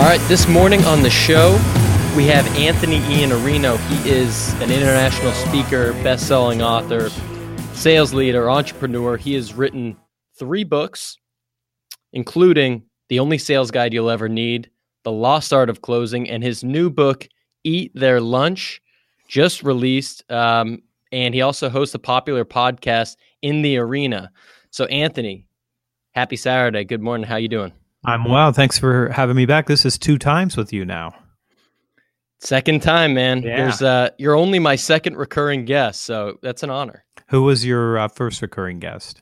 All right, this morning on the show, we have Anthony Iannarino. He is an international speaker, best selling author, sales leader, entrepreneur. He has written three books, including The Only Sales Guide You'll Ever Need, The Lost Art of Closing, and his new book, Eat Their Lunch, just released. Um, and he also hosts a popular podcast in the arena. So, Anthony, happy Saturday. Good morning. How you doing? I'm well. Thanks for having me back. This is two times with you now. Second time, man. Yeah. There's uh, you're only my second recurring guest, so that's an honor. Who was your uh, first recurring guest?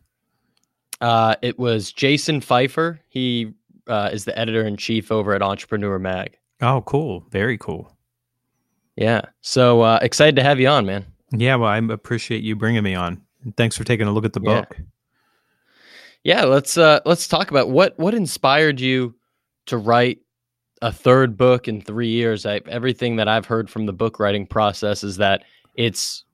Uh, it was Jason Feifer. He uh, is the editor in chief over at Entrepreneur Mag. Oh, cool! Very cool. Yeah. So uh, excited to have you on, man. Yeah. Well, I appreciate you bringing me on. Thanks for taking a look at the book. Yeah. Yeah, let's uh, let's talk about what what inspired you to write a third book in three years. I, everything that I've heard from the book writing process is that it's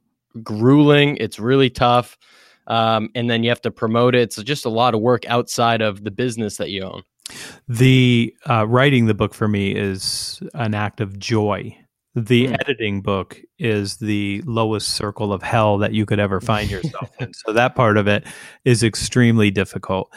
grueling, it's really tough, um, and then you have to promote it. It's just a lot of work outside of the business that you own. The uh, writing the book for me is an act of joy the mm. editing book is the lowest circle of hell that you could ever find yourself in. So that part of it is extremely difficult.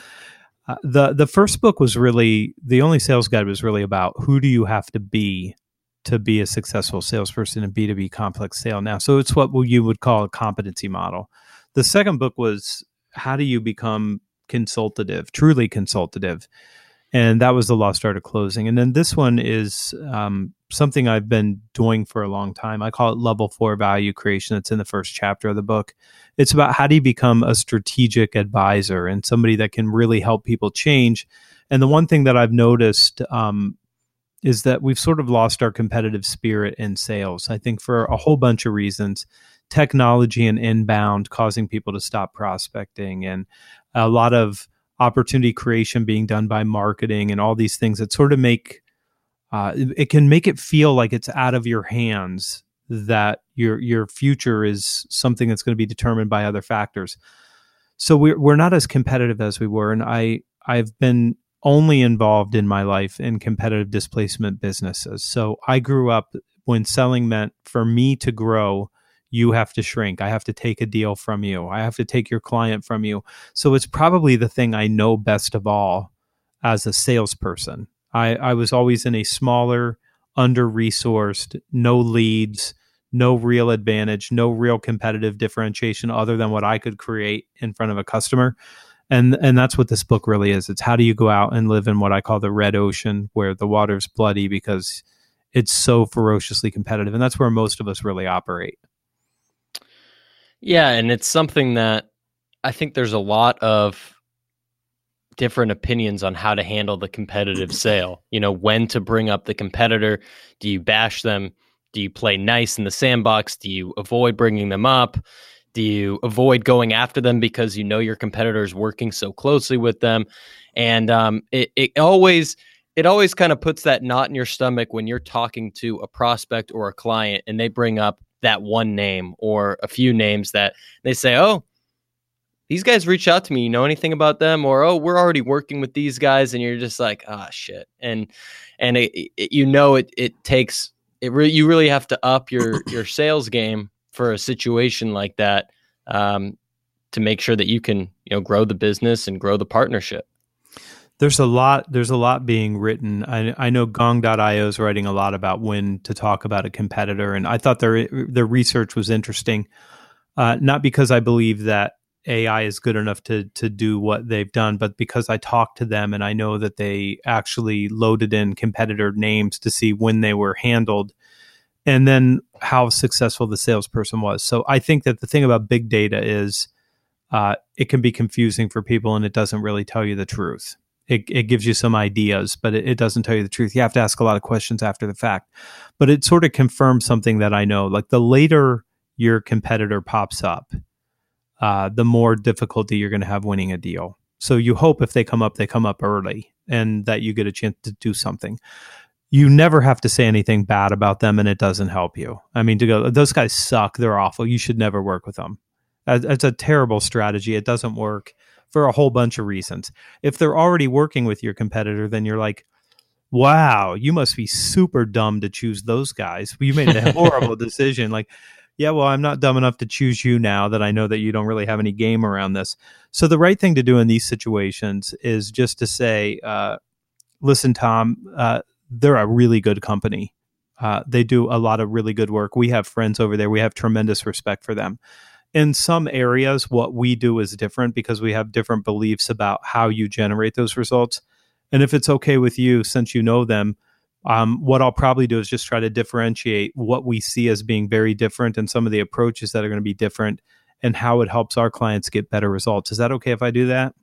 Uh, the the first book was really the only sales guide was really about who do you have to be to be a successful salesperson in B2B complex sale now. So it's what you would call a competency model. The second book was how do you become consultative, truly consultative and that was the lost art of closing. And then this one is um, something I've been doing for a long time. I call it level four value creation. It's in the first chapter of the book. It's about how do you become a strategic advisor and somebody that can really help people change. And the one thing that I've noticed um, is that we've sort of lost our competitive spirit in sales. I think for a whole bunch of reasons technology and inbound causing people to stop prospecting and a lot of opportunity creation being done by marketing and all these things that sort of make uh, it, can make it feel like it's out of your hands that your your future is something that's going to be determined by other factors. So we're we're not as competitive as we were, and I I've been only involved in my life in competitive displacement businesses. So I grew up when selling meant for me to grow you have to shrink. I have to take a deal from you. I have to take your client from you. So it's probably the thing I know best of all as a salesperson. I, I was always in a smaller, under resourced, no leads, no real advantage, no real competitive differentiation other than what I could create in front of a customer. And and that's what this book really is. It's how do you go out and live in what I call the red ocean where the water's bloody because it's so ferociously competitive and that's where most of us really operate. Yeah, and it's something that I think there's a lot of different opinions on how to handle the competitive sale. You know, when to bring up the competitor. Do you bash them? Do you play nice in the sandbox? Do you avoid bringing them up? Do you avoid going after them because you know your competitor is working so closely with them? And um, it, it always it always kind of puts that knot in your stomach when you're talking to a prospect or a client and they bring up that one name or a few names that they say, oh, these guys reach out to me. You know anything about them? Or oh, we're already working with these guys, and you're just like, ah, oh, shit. And and it, it, you know it it takes it. Re- you really have to up your your sales game for a situation like that um, to make sure that you can you know grow the business and grow the partnership there's a lot there's a lot being written i, I know gong.io is writing a lot about when to talk about a competitor and i thought their their research was interesting uh, not because i believe that ai is good enough to to do what they've done but because i talked to them and i know that they actually loaded in competitor names to see when they were handled and then how successful the salesperson was so i think that the thing about big data is uh, it can be confusing for people and it doesn't really tell you the truth it, it gives you some ideas, but it, it, doesn't tell you the truth. You have to ask a lot of questions after the fact. But it sort of confirms something that I know. Like the later your competitor pops up, uh, the more difficulty you're going to have winning a deal. So you hope if they come up, they come up early and that you get a chance to do something. You never have to say anything bad about them and it doesn't help you. I mean, to go, those guys suck. They're awful. You should never work with them. It's a terrible strategy. It doesn't work for a whole bunch of reasons. If they're already working with your competitor, then you're like, wow, you must be super dumb to choose those guys. You made a horrible decision. Like, yeah, well, I'm not dumb enough to choose you now that I know that you don't really have any game around this. So the right thing to do in these situations is just to say, uh, listen, Tom, uh, they're a really good company. Uh, they do a lot of really good work. We have friends over there. We have tremendous respect for them. In some areas, what we do is different because we have different beliefs about how you generate those results. And if it's okay with you, since you know them, um, what I'll probably do is just try to differentiate what we see as being very different and some of the approaches that are going to be different and how it helps our clients get better results. Is that okay if I do that?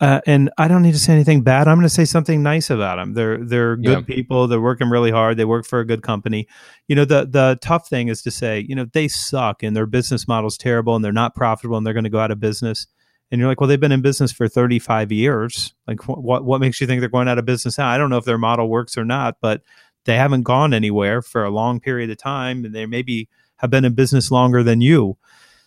Uh, and I don't need to say anything bad. I'm going to say something nice about them. They're they're good yeah. people. They're working really hard. They work for a good company. You know, the the tough thing is to say, you know, they suck and their business model's terrible and they're not profitable and they're going to go out of business. And you're like, well, they've been in business for 35 years. Like, wh- what what makes you think they're going out of business now? I don't know if their model works or not, but they haven't gone anywhere for a long period of time, and they maybe have been in business longer than you.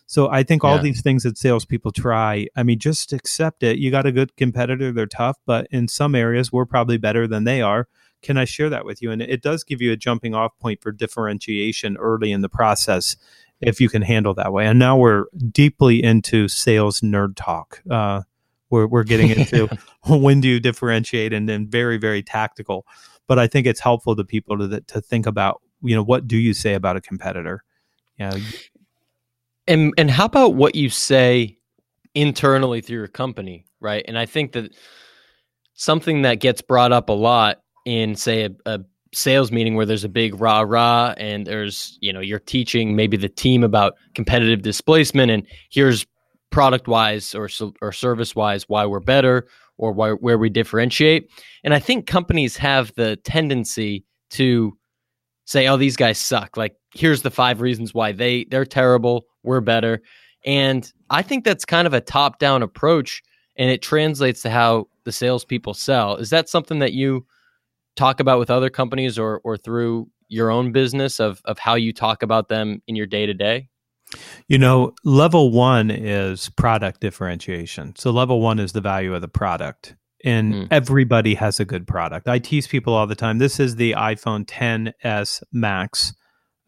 So I think all yeah. these things that salespeople try, I mean, just accept it. You got a good competitor; they're tough, but in some areas, we're probably better than they are. Can I share that with you? And it does give you a jumping off point for differentiation early in the process, if you can handle that way. And now we're deeply into sales nerd talk. Uh, we're we're getting into when do you differentiate, and then very very tactical. But I think it's helpful to people to to think about you know what do you say about a competitor. Yeah, you know, and and how about what you say internally through your company, right? And I think that something that gets brought up a lot in say a, a sales meeting where there's a big rah rah and there's you know you're teaching maybe the team about competitive displacement and here's product wise or or service wise why we're better or why, where we differentiate and i think companies have the tendency to say oh these guys suck like here's the five reasons why they they're terrible we're better. And I think that's kind of a top down approach and it translates to how the salespeople sell. Is that something that you talk about with other companies or, or through your own business of, of how you talk about them in your day to day? You know, level one is product differentiation. So, level one is the value of the product. And mm. everybody has a good product. I tease people all the time. This is the iPhone 10s Max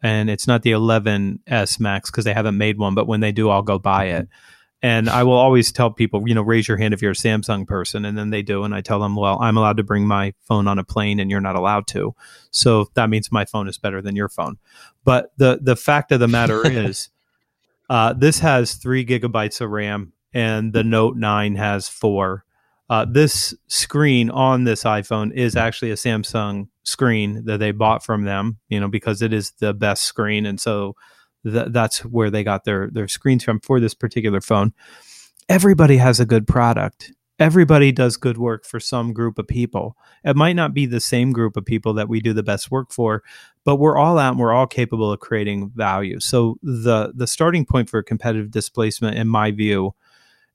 and it's not the 11s Max because they haven't made one. But when they do, I'll go buy it. And I will always tell people, you know, raise your hand if you're a Samsung person, and then they do, and I tell them, well, I'm allowed to bring my phone on a plane, and you're not allowed to. So that means my phone is better than your phone. But the the fact of the matter is, uh, this has three gigabytes of RAM, and the Note Nine has four. Uh, this screen on this iPhone is actually a Samsung screen that they bought from them, you know, because it is the best screen, and so th- that's where they got their their screens from for this particular phone. Everybody has a good product. Everybody does good work for some group of people. It might not be the same group of people that we do the best work for, but we're all out and we're all capable of creating value. So the the starting point for competitive displacement, in my view,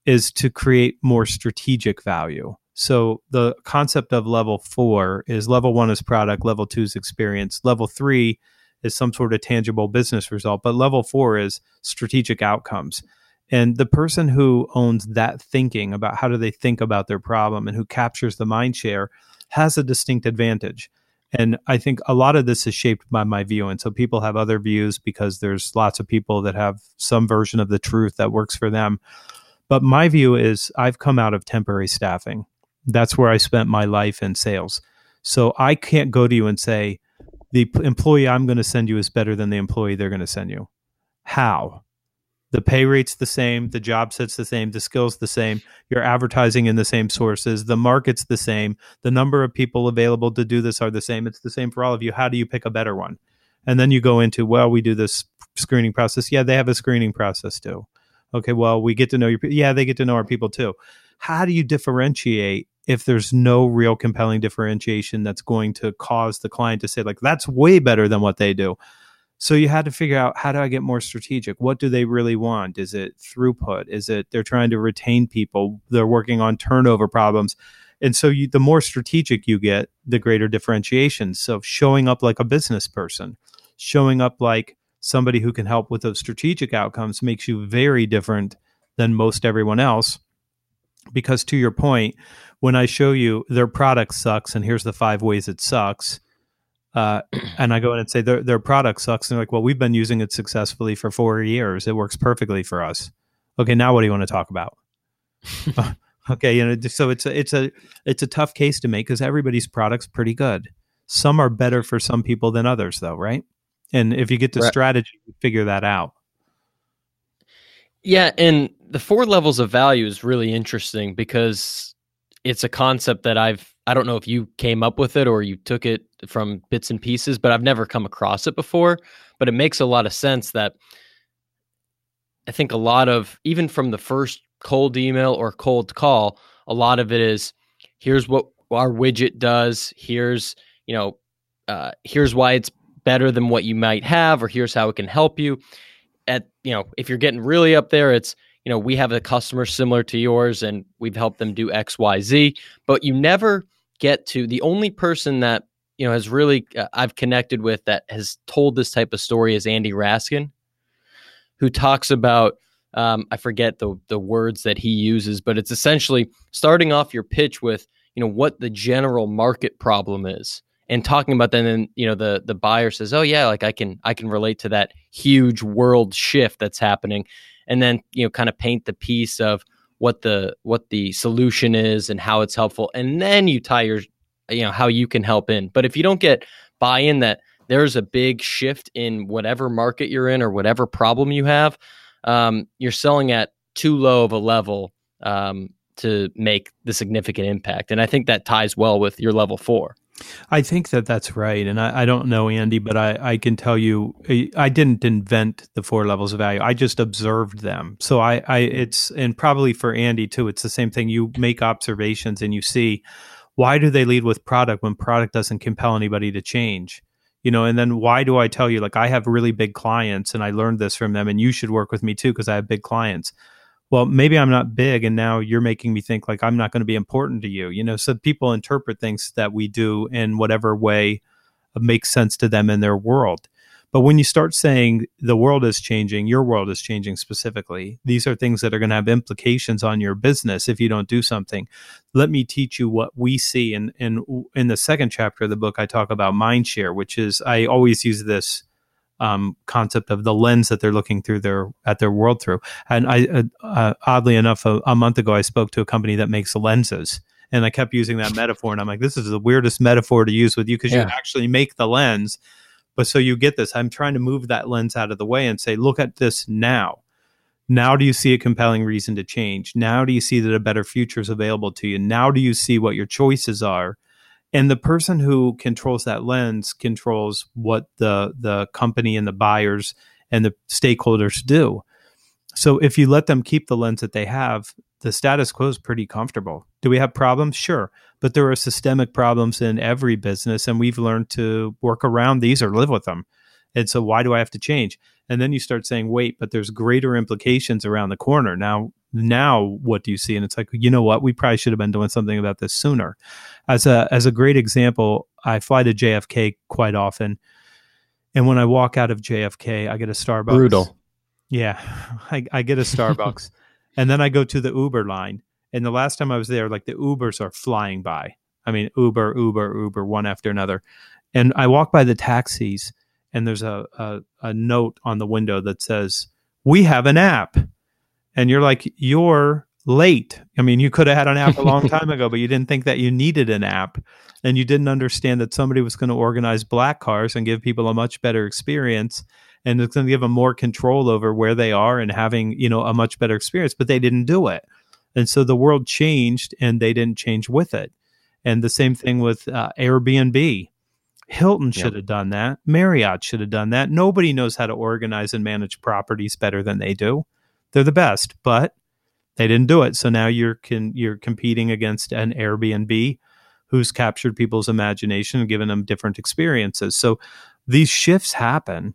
is to create more strategic value. So the concept of level four is level one is product, level two is experience, level three is some sort of tangible business result, but level four is strategic outcomes. And the person who owns that thinking about how do they think about their problem and who captures the mind share has a distinct advantage. And I think a lot of this is shaped by my view. And so people have other views because there's lots of people that have some version of the truth that works for them. But my view is I've come out of temporary staffing. That's where I spent my life in sales. So I can't go to you and say, the employee I'm going to send you is better than the employee they're going to send you. How? The pay rate's the same, the job set's the same, the skills the same, you're advertising in the same sources, the market's the same, the number of people available to do this are the same. It's the same for all of you. How do you pick a better one? And then you go into, well, we do this screening process. Yeah, they have a screening process too. Okay, well, we get to know your yeah, they get to know our people too. How do you differentiate if there's no real compelling differentiation that's going to cause the client to say like that's way better than what they do? So you had to figure out how do I get more strategic? What do they really want? Is it throughput? Is it they're trying to retain people? They're working on turnover problems. And so you, the more strategic you get, the greater differentiation. So showing up like a business person, showing up like somebody who can help with those strategic outcomes makes you very different than most everyone else. because to your point, when I show you their product sucks and here's the five ways it sucks, uh, and I go in and say their their product sucks, and they're like, well, we've been using it successfully for four years. It works perfectly for us. Okay, now what do you want to talk about? okay, you know, so it's a it's a it's a tough case to make because everybody's product's pretty good. Some are better for some people than others, though, right? And if you get the right. strategy, figure that out. Yeah, and the four levels of value is really interesting because it's a concept that I've I don't know if you came up with it or you took it from bits and pieces, but I've never come across it before. But it makes a lot of sense that I think a lot of even from the first cold email or cold call, a lot of it is here's what our widget does, here's you know, uh, here's why it's better than what you might have, or here's how it can help you at you know if you're getting really up there it's you know we have a customer similar to yours and we've helped them do xyz but you never get to the only person that you know has really uh, i've connected with that has told this type of story is andy raskin who talks about um, i forget the the words that he uses but it's essentially starting off your pitch with you know what the general market problem is and talking about that and then you know the the buyer says oh yeah like i can i can relate to that huge world shift that's happening and then you know kind of paint the piece of what the what the solution is and how it's helpful. And then you tie your you know how you can help in. But if you don't get buy-in that there's a big shift in whatever market you're in or whatever problem you have um, you're selling at too low of a level um, to make the significant impact. And i think that ties well with your level four I think that that's right. And I, I, don't know, Andy, but I, I can tell you, eh, I didn't invent the four levels of value. I just observed them. So I, I, it's, and probably for Andy too, it's the same thing. You make observations and you see why do they lead with product when product doesn't compel anybody to change? You know, and then why do I tell you, like, I have really big clients and I learned this from them and you should work with me too because I have big clients well, maybe I'm not big and now you're making me think like I'm not going to be important to you. You know, so people interpret things that we do in whatever way makes sense to them in their world. But when you start saying the world is changing, your world is changing specifically, these are things that are going to have implications on your business if you don't do something. Let me teach you what we see. And in, in, in the second chapter of the book, I talk about mind share, which is I always use this um, concept of the lens that they're looking through their at their world through. And I, uh, uh, oddly enough, a, a, month ago, I spoke to a company that makes lenses, and I kept using that metaphor. And I'm like, this is the weirdest metaphor to use with you because yeah. you actually make the lens. But so you get this. I'm trying to move that lens out of the way and say, look at this now. Now do you see a compelling reason to change? Now do you see that a better future is available to you? Now do you see what your choices are? And the person who controls that lens controls what the the company and the buyers and the stakeholders do. So if you let them keep the lens that they have the status quo is pretty comfortable. Do we have problems? Sure. But there are systemic problems in every business and we've learned to work around these or live with them. And so why do i have to change? And then you start saying wait but there's greater implications around the corner. Now now what do you see? And it's like you know what? We probably should have been doing something about this sooner. As a as a great example i fly to jfk quite often. And when i walk out of jfk i get a starbucks. Brutal. Yeah. I, I get a starbucks. And then i go to the uber line. And the last time i was there like the ubers are flying by. I mean uber uber uber one after another. And i walk by the taxis and there's a, a, a note on the window that says we have an app and you're like, you're late. I mean, you could have had an app a long time ago, but you didn't think that you needed an app. And you didn't understand that somebody was going to organize black cars and give people a much better experience. And it's going to give them more control over where they are and having, you know, a much better experience, but they didn't do it. And so the world changed and they didn't change with it. And the same thing with uh, Airbnb. Hilton should have done that. Marriott should have done that. Nobody knows how to organize and manage properties better than they do they're the best, but they didn't do it. So now you're can you're competing against an Airbnb who's captured people's imagination and given them different experiences. So these shifts happen.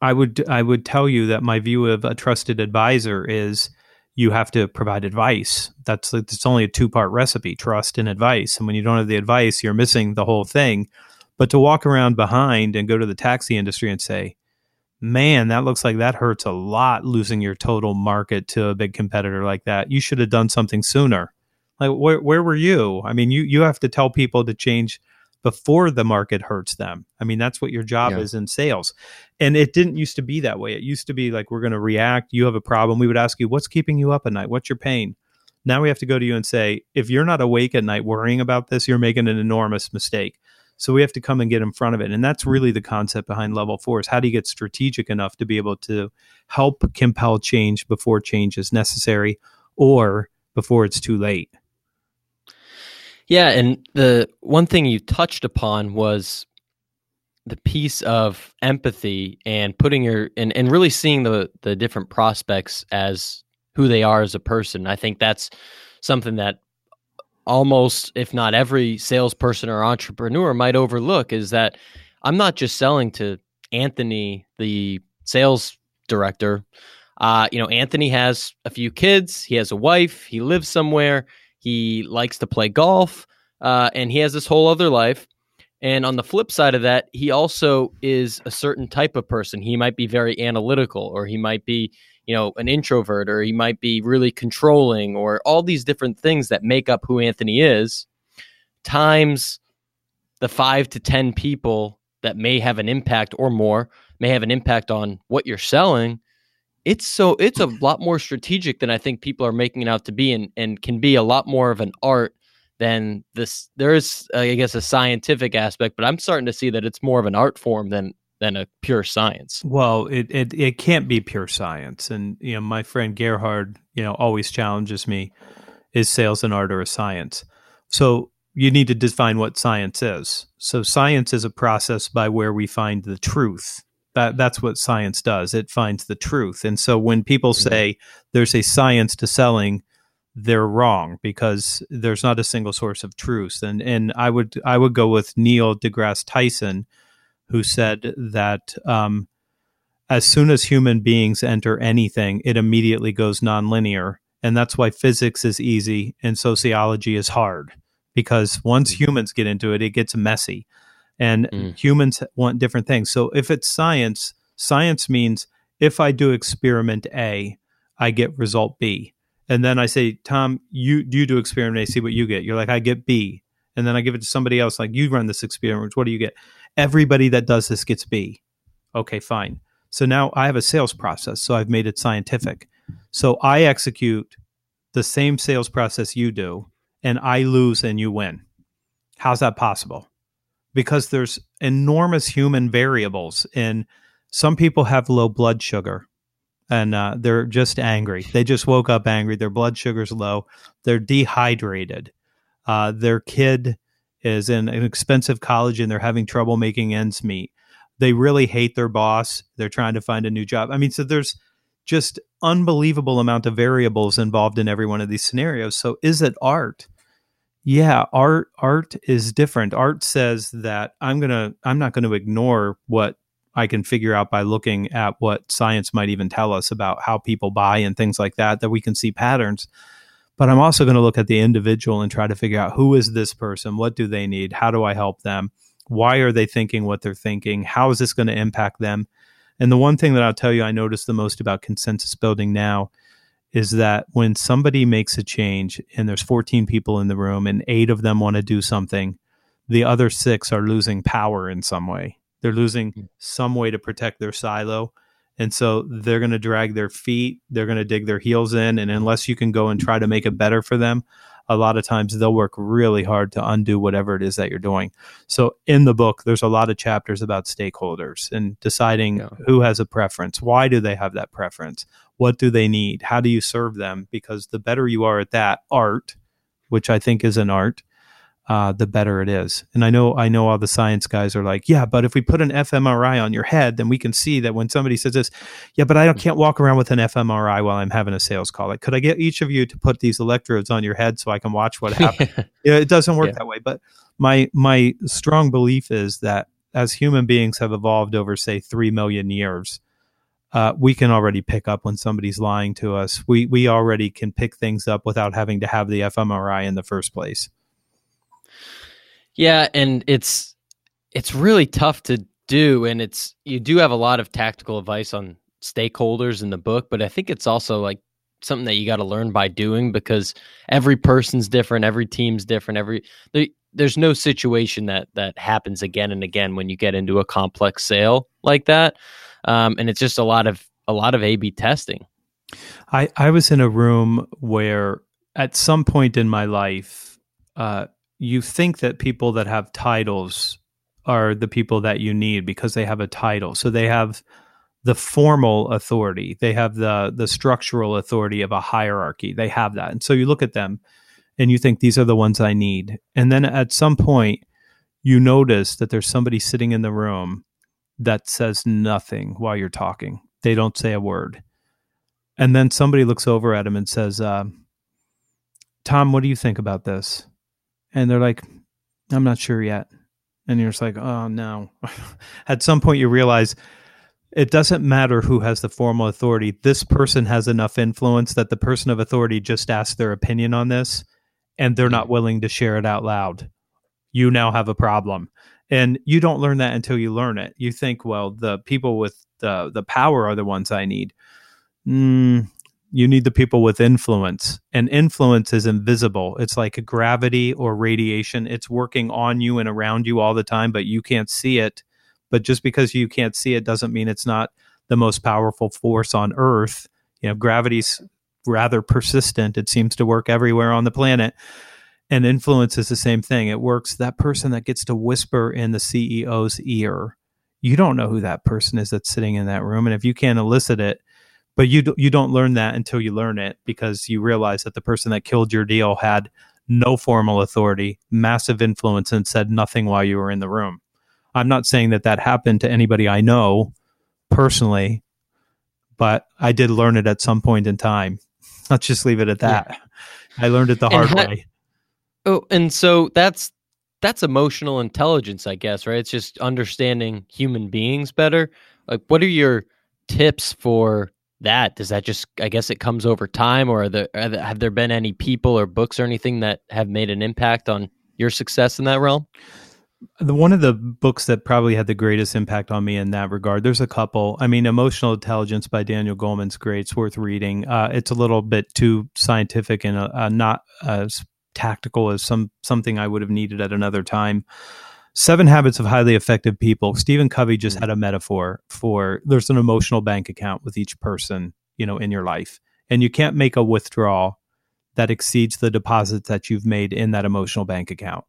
I would I would tell you that my view of a trusted advisor is you have to provide advice. That's it's only a two part recipe: trust and advice. And when you don't have the advice, you're missing the whole thing. But to walk around behind and go to the taxi industry and say, man, that looks like that hurts a lot losing your total market to a big competitor like that. You should have done something sooner. Like where where were you? I mean, you you have to tell people to change before the market hurts them. I mean, that's what your job yeah. is in sales. And it didn't used to be that way. It used to be like we're going to react, you have a problem, we would ask you, "What's keeping you up at night? What's your pain?" Now we have to go to you and say, "If you're not awake at night worrying about this, you're making an enormous mistake." So we have to come and get in front of it. And that's really the concept behind level four is how do you get strategic enough to be able to help compel change before change is necessary or before it's too late. Yeah, and the one thing you touched upon was the piece of empathy and putting your and, and really seeing the the different prospects as who they are as a person. I think that's something that almost, if not every salesperson or entrepreneur might overlook is that I'm not just selling to Anthony, the sales director. Uh, you know, Anthony has a few kids, he has a wife, he lives somewhere, he likes to play golf, uh, and he has this whole other life. And on the flip side of that, he also is a certain type of person. He might be very analytical, or he might be you know, an introvert or he might be really controlling or all these different things that make up who Anthony is, times the five to 10 people that may have an impact or more, may have an impact on what you're selling. It's so it's a lot more strategic than I think people are making it out to be and, and can be a lot more of an art than this there is I guess a scientific aspect, but I'm starting to see that it's more of an art form than than a pure science. Well, it, it it can't be pure science, and you know my friend Gerhard, you know, always challenges me: is sales an art or a science? So you need to define what science is. So science is a process by where we find the truth. That that's what science does. It finds the truth. And so when people mm-hmm. say there's a science to selling, they're wrong because there's not a single source of truth. And and I would I would go with Neil deGrasse Tyson who said that um, as soon as human beings enter anything, it immediately goes nonlinear. And that's why physics is easy and sociology is hard because once mm-hmm. humans get into it, it gets messy. And mm. humans want different things. So if it's science, science means if I do experiment A, I get result B. And then I say, Tom, you you do experiment A, see what you get. You're like, I get B. And then I give it to somebody else, like you run this experiment. What do you get? everybody that does this gets B. Okay, fine. So now I have a sales process. So I've made it scientific. So I execute the same sales process you do, and I lose and you win. How's that possible? Because there's enormous human variables, and some people have low blood sugar and uh, they're just angry. They just woke up angry. Their blood sugar's low. They're dehydrated. Uh, their kid is in an expensive college and they're having trouble making ends meet. They really hate their boss. They're trying to find a new job. I mean, so there's just unbelievable amount of variables involved in every one of these scenarios. So is it art? Yeah, art art is different. Art says that I'm going to I'm not going to ignore what I can figure out by looking at what science might even tell us about how people buy and things like that that we can see patterns but I'm also going to look at the individual and try to figure out who is this person? What do they need? How do I help them? Why are they thinking what they're thinking? How is this going to impact them? And the one thing that I'll tell you I notice the most about consensus building now is that when somebody makes a change and there's 14 people in the room and eight of them want to do something, the other six are losing power in some way. They're losing hmm. some way to protect their silo and so they're going to drag their feet, they're going to dig their heels in. And unless you can go and try to make it better for them, a lot of times they'll work really hard to undo whatever it is that you're doing. So in the book, there's a lot of chapters about stakeholders and deciding yeah. who has a preference. Why do they have that preference? What do they need? How do you serve them? Because the better you are at that art, which I think is an art, uh, the better it is. And I know I know all the science guys are like, yeah, but if we put an fMRI on your head, then we can see that when somebody says this, yeah, but I can't walk around with an fMRI while I'm having a sales call. Like, could I get each of you to put these electrodes on your head so I can watch what happens? yeah, it doesn't work yeah. that way. But my my strong belief is that as human beings have evolved over say three million years. Uh, we can already pick up when somebody's lying to us. We we already can pick things up without having to have the fMRI in the first place. Yeah, and it's it's really tough to do, and it's you do have a lot of tactical advice on stakeholders in the book, but I think it's also like something that you got to learn by doing because every person's different, every team's different, every there, there's no situation that that happens again and again when you get into a complex sale like that, um, and it's just a lot of a lot of A/B testing. I I was in a room where at some point in my life, uh, you think that people that have titles are the people that you need because they have a title. So they have the formal authority. They have the the structural authority of a hierarchy. They have that. And so you look at them and you think these are the ones I need. And then at some point you notice that there's somebody sitting in the room that says nothing while you're talking. They don't say a word. And then somebody looks over at him and says, uh, Tom, what do you think about this? And they're like, I'm not sure yet. And you're just like, oh no. at some point you realize it doesn't matter who has the formal authority. This person has enough influence that the person of authority just asked their opinion on this and they're not willing to share it out loud. You now have a problem. And you don't learn that until you learn it. You think, well, the people with the the power are the ones I need. Mm, you need the people with influence and influence is invisible. It's like a gravity or radiation. It's working on you and around you all the time but you can't see it. But just because you can't see it doesn't mean it's not the most powerful force on earth. You know gravity's rather persistent. It seems to work everywhere on the planet. And influence is the same thing. It works that person that gets to whisper in the CEO's ear. You don't know who that person is that's sitting in that room and if you can't elicit it but you you don't learn that until you learn it because you realize that the person that killed your deal had no formal authority, massive influence, and said nothing while you were in the room. I'm not saying that that happened to anybody I know personally, but I did learn it at some point in time. Let's just leave it at that. Yeah. I learned it the hard ha- way. Oh, and so that's that's emotional intelligence, I guess, right? It's just understanding human beings better. Like, what are your tips for that? Does that just i guess it comes over time or there, have there been any people or books or anything that have made an impact on your success in that realm? The, one of the books that probably had the greatest impact on me in that regard there's a couple. I mean emotional intelligence by daniel goleman's great. It's worth reading. Uh, it's a little bit too scientific and uh, not as tactical as some something i would have needed at another time Seven Habits of Highly Effective People. Stephen Covey just mm-hmm. had a metaphor for there's an emotional bank account with each person, you know, in your life. And you can't make a withdrawal that exceeds the deposits that you've made in that emotional bank account.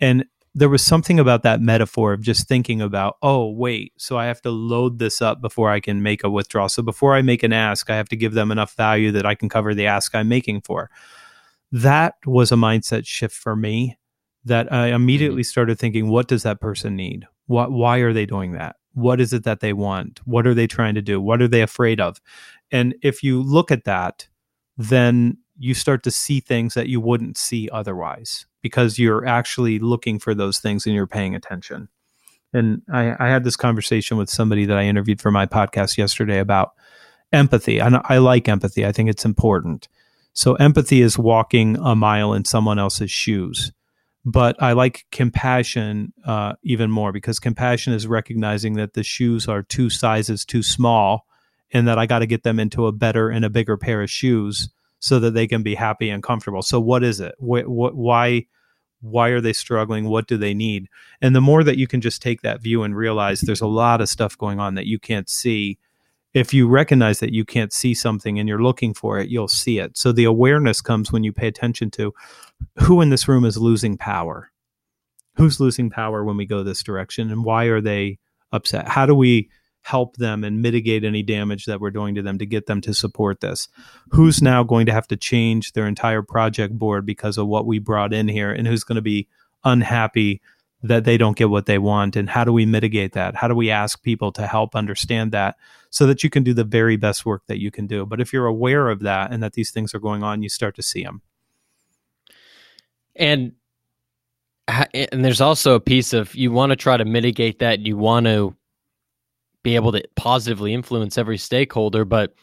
And there was something about that metaphor of just thinking about, oh, wait, so I have to load this up before I can make a withdrawal. So before I make an ask, I have to give them enough value that I can cover the ask I'm making for. That was a mindset shift for me that I immediately mm-hmm. started thinking, what does that person need? What, why are they doing that? What is it that they want? What are they trying to do? What are they afraid of? And if you look at that, then you start to see things that you wouldn't see otherwise because you're actually looking for those things and you're paying attention. And I, I had this conversation with somebody that I interviewed for my podcast yesterday about empathy. And I like empathy. I think it's important. So empathy is walking a mile in someone else's shoes but I like compassion uh, even more because compassion is recognizing that the shoes are two sizes too small and that I got to get them into a better and a bigger pair of shoes so that they can be happy and comfortable. So what is it? Wh- wh- why why are they struggling? What do they need? And the more that you can just take that view and realize there's a lot of stuff going on that you can't see, if you recognize that you can't see something and you're looking for it, you'll see it. So the awareness comes when you pay attention to who in this room is losing power? Who's losing power when we go this direction and why are they upset? How do we help them and mitigate any damage that we're doing to them to get them to support this? Who's now going to have to change their entire project board because of what we brought in here and who's going to be unhappy that they don't get what they want and how do we mitigate that how do we ask people to help understand that so that you can do the very best work that you can do but if you're aware of that and that these things are going on you start to see them and and there's also a piece of you want to try to mitigate that you want to be able to positively influence every stakeholder but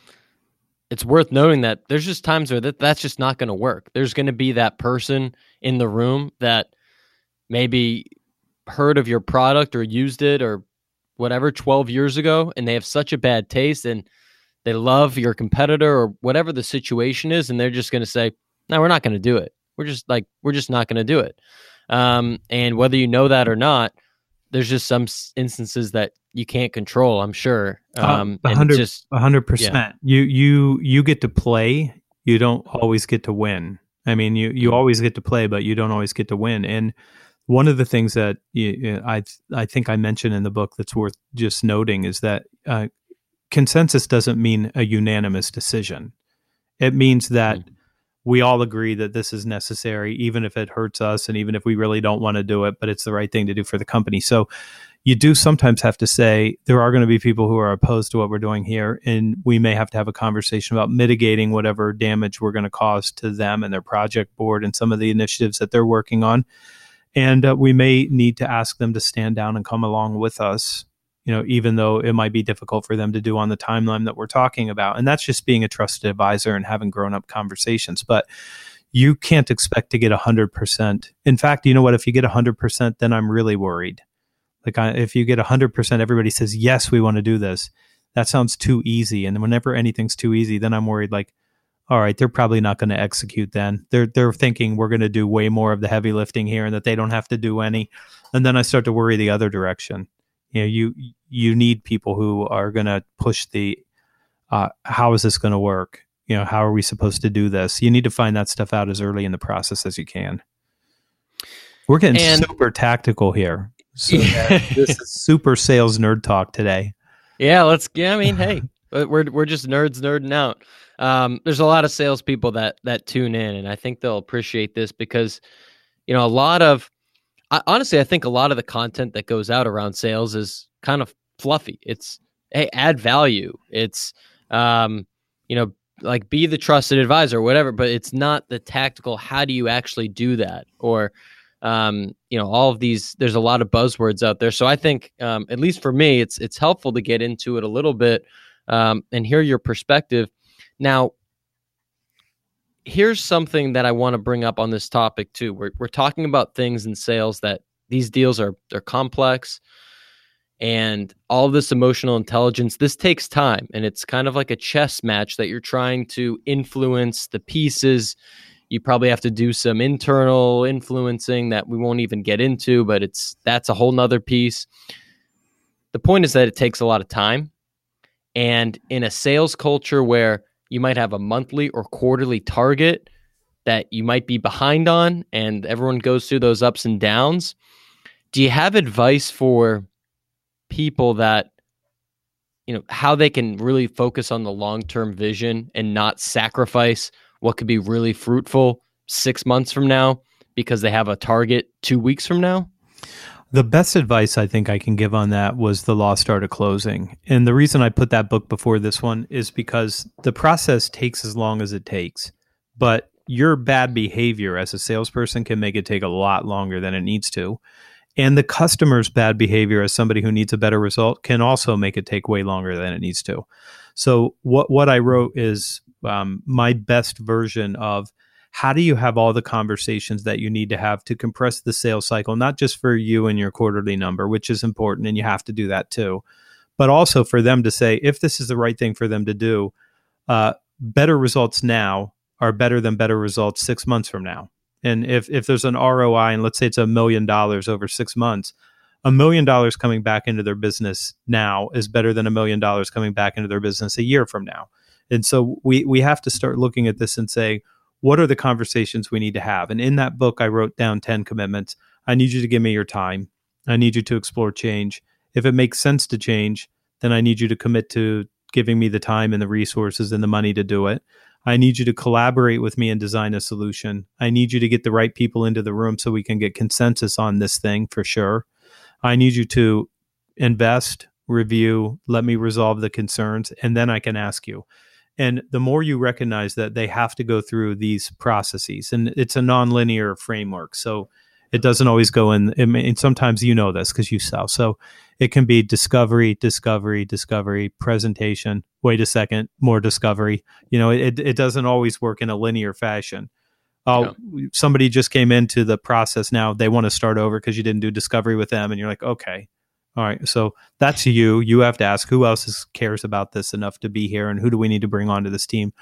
it's worth noting that there's just times where that, that's just not going to work. There's going to be that person in the room that maybe heard of your product or used it or whatever 12 years ago and they have such a bad taste and they love your competitor or whatever the situation is and they're just going to say no we're not going to do it we're just like we're just not going to do it um, and whether you know that or not there's just some instances that you can't control i'm sure um, uh, 100, just 100% yeah. you you you get to play you don't always get to win i mean you you always get to play but you don't always get to win and one of the things that you, I I think I mentioned in the book that's worth just noting is that uh, consensus doesn't mean a unanimous decision. It means that mm-hmm. We all agree that this is necessary, even if it hurts us and even if we really don't want to do it, but it's the right thing to do for the company. So you do sometimes have to say there are going to be people who are opposed to what we're doing here, and we may have to have a conversation about mitigating whatever damage we're going to cause to them and their project board and some of the initiatives that they're working on. And uh, we may need to ask them to stand down and come along with us you know, even though it might be difficult for them to do on the timeline that we're talking about. And that's just being a trusted advisor and having grown up conversations. But you can't expect to get 100%. In fact, you know what? If you get 100%, then I'm really worried. Like, I, if you get 100%, everybody says, yes, we want to do this. That sounds too easy. And whenever anything's too easy, then I'm worried, like, all right, they're probably not going to execute then. They're they're thinking we're going to do way more of the heavy lifting here and that they don't have to do any. And then I start to worry the other direction you know you you need people who are going to push the uh, how is this going to work? You know how are we supposed to do this? You need to find that stuff out as early in the process as you can. We're getting and, super tactical here. So yeah. this is super sales nerd talk today. Yeah let's yeah i mean hey we're we're just nerds nerding out. Um, there's a lot of salespeople that that tune in and i think they'll appreciate this because you know a lot of I, honestly, I think a lot of the content that goes out around sales is kind of fluffy. It's hey, add value. It's um, you know, like be the trusted advisor, whatever. But it's not the tactical. How do you actually do that? Or um, you know, all of these. There's a lot of buzzwords out there. So I think, um, at least for me, it's it's helpful to get into it a little bit um, and hear your perspective. Now, here's something that I want to bring up on this topic too. We're we're talking about things in sales that these deals are they're complex and all this emotional intelligence this takes time and it's kind of like a chess match that you're trying to influence the pieces you probably have to do some internal influencing that we won't even get into but it's that's a whole nother piece the point is that it takes a lot of time and in a sales culture where you might have a monthly or quarterly target that you might be behind on, and everyone goes through those ups and downs. Do you have advice for people that, you know, how they can really focus on the long term vision and not sacrifice what could be really fruitful six months from now because they have a target two weeks from now? The best advice I think I can give on that was the lost art of closing. And the reason I put that book before this one is because the process takes as long as it takes. But your bad behavior as a salesperson can make it take a lot longer than it needs to. And the customer's bad behavior as somebody who needs a better result can also make it take way longer than it needs to. So what what I wrote is um, my best version of how do you have all the conversations that you need to have to compress the sales cycle, not just for you and your quarterly number, which is important and you have to do that too, but also for them to say, if this is the right thing for them to do, uh, better results now are better than better results six months from now. And if, if there's an ROI, and let's say it's a million dollars over six months, a million dollars coming back into their business now is better than a million dollars coming back into their business a year from now. And so we, we have to start looking at this and say, what are the conversations we need to have? And in that book, I wrote down 10 commitments. I need you to give me your time. I need you to explore change. If it makes sense to change, then I need you to commit to giving me the time and the resources and the money to do it. I need you to collaborate with me and design a solution. I need you to get the right people into the room so we can get consensus on this thing for sure. I need you to invest, review, let me resolve the concerns, and then I can ask you. And the more you recognize that they have to go through these processes, and it's a nonlinear framework. So it doesn't always go in. And sometimes you know this because you sell. So it can be discovery, discovery, discovery, presentation. Wait a second, more discovery. You know, it, it doesn't always work in a linear fashion. Oh, yeah. somebody just came into the process now. They want to start over because you didn't do discovery with them. And you're like, okay, All right. So that's you. You have to ask who else is, cares about this enough to be here and who do we need to bring onto this team?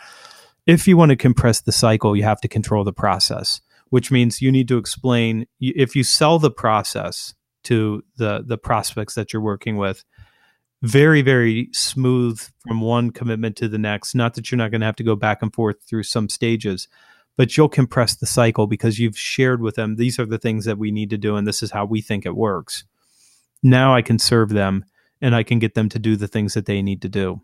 If you want to compress the cycle, you have to control the process, which means you need to explain if you sell the process to the the prospects that you're working with, very very smooth from one commitment to the next, not that you're not going to have to go back and forth through some stages, but you'll compress the cycle because you've shared with them these are the things that we need to do and this is how we think it works now I can serve them and I can get them to do the things that they need to do.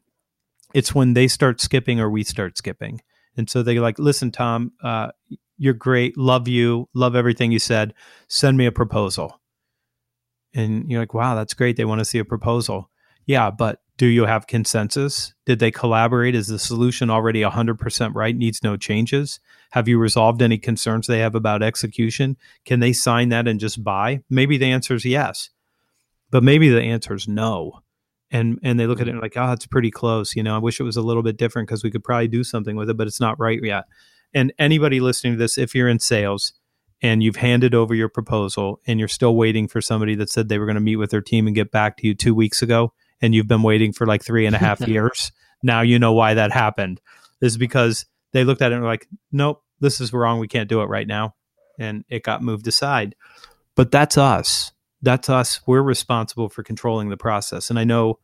It's when they start skipping or we start skipping. And so they like, listen, Tom, uh, you're great. Love you. Love everything you said. Send me a proposal. And you're like, wow, that's great. They want to see a proposal. Yeah, but do you have consensus? Did they collaborate? Is the solution already 100% right? Needs no changes? Have you resolved any concerns they have about execution? Can they sign that and just buy? Maybe the answer is yes but maybe the answer is no. And and they look at it mm-hmm. like oh it's pretty close you know i wish it was a little bit different because we could probably do something with it but it's not right yet. And anybody listening to this if you're in sales and you've handed over your proposal and you're still waiting for somebody that said they were going to meet with their team and get back to you two weeks ago and you've been waiting for like three and a half years now you know why that happened. Is because they looked at it and were like nope this is wrong we can't do it right now. And it got moved aside. But that's us that's us. We're responsible for controlling the process. And I know,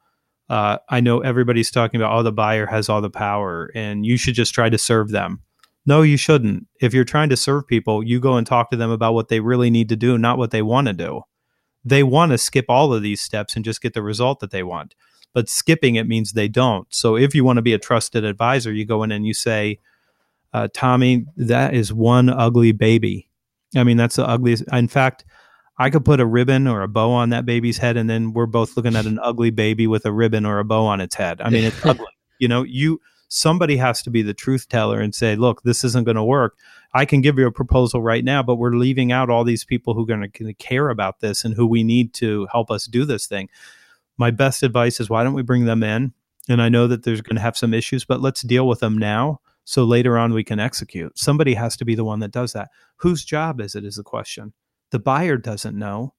uh, I know everybody's talking about, oh, the buyer has all the power, and you should just try to serve them. No, you shouldn't. If you're trying to serve people, you go and talk to them about what they really need to do, not what they want to do. They want to skip all of these steps and just get the result that they want. But skipping it means they don't. So if you want to be a trusted advisor, you go in and you say, uh, Tommy, that is one ugly baby. I mean, that's the ugliest. In fact, I could put a ribbon or a bow on that baby's head, and then we're both looking at an ugly baby with a ribbon or a bow on its head. I mean, it's ugly. You know, you somebody has to be the truth teller and say, "Look, this isn't going to work." I can give you a proposal right now, but we're leaving out all these people who are going to care about this and who we need to help us do this thing. My best advice is why don't we bring them in? And I know that there's going to have some issues, but let's deal with them now so later on we can execute. Somebody has to be the one that does that. Whose job is it is the question. The buyer doesn't know.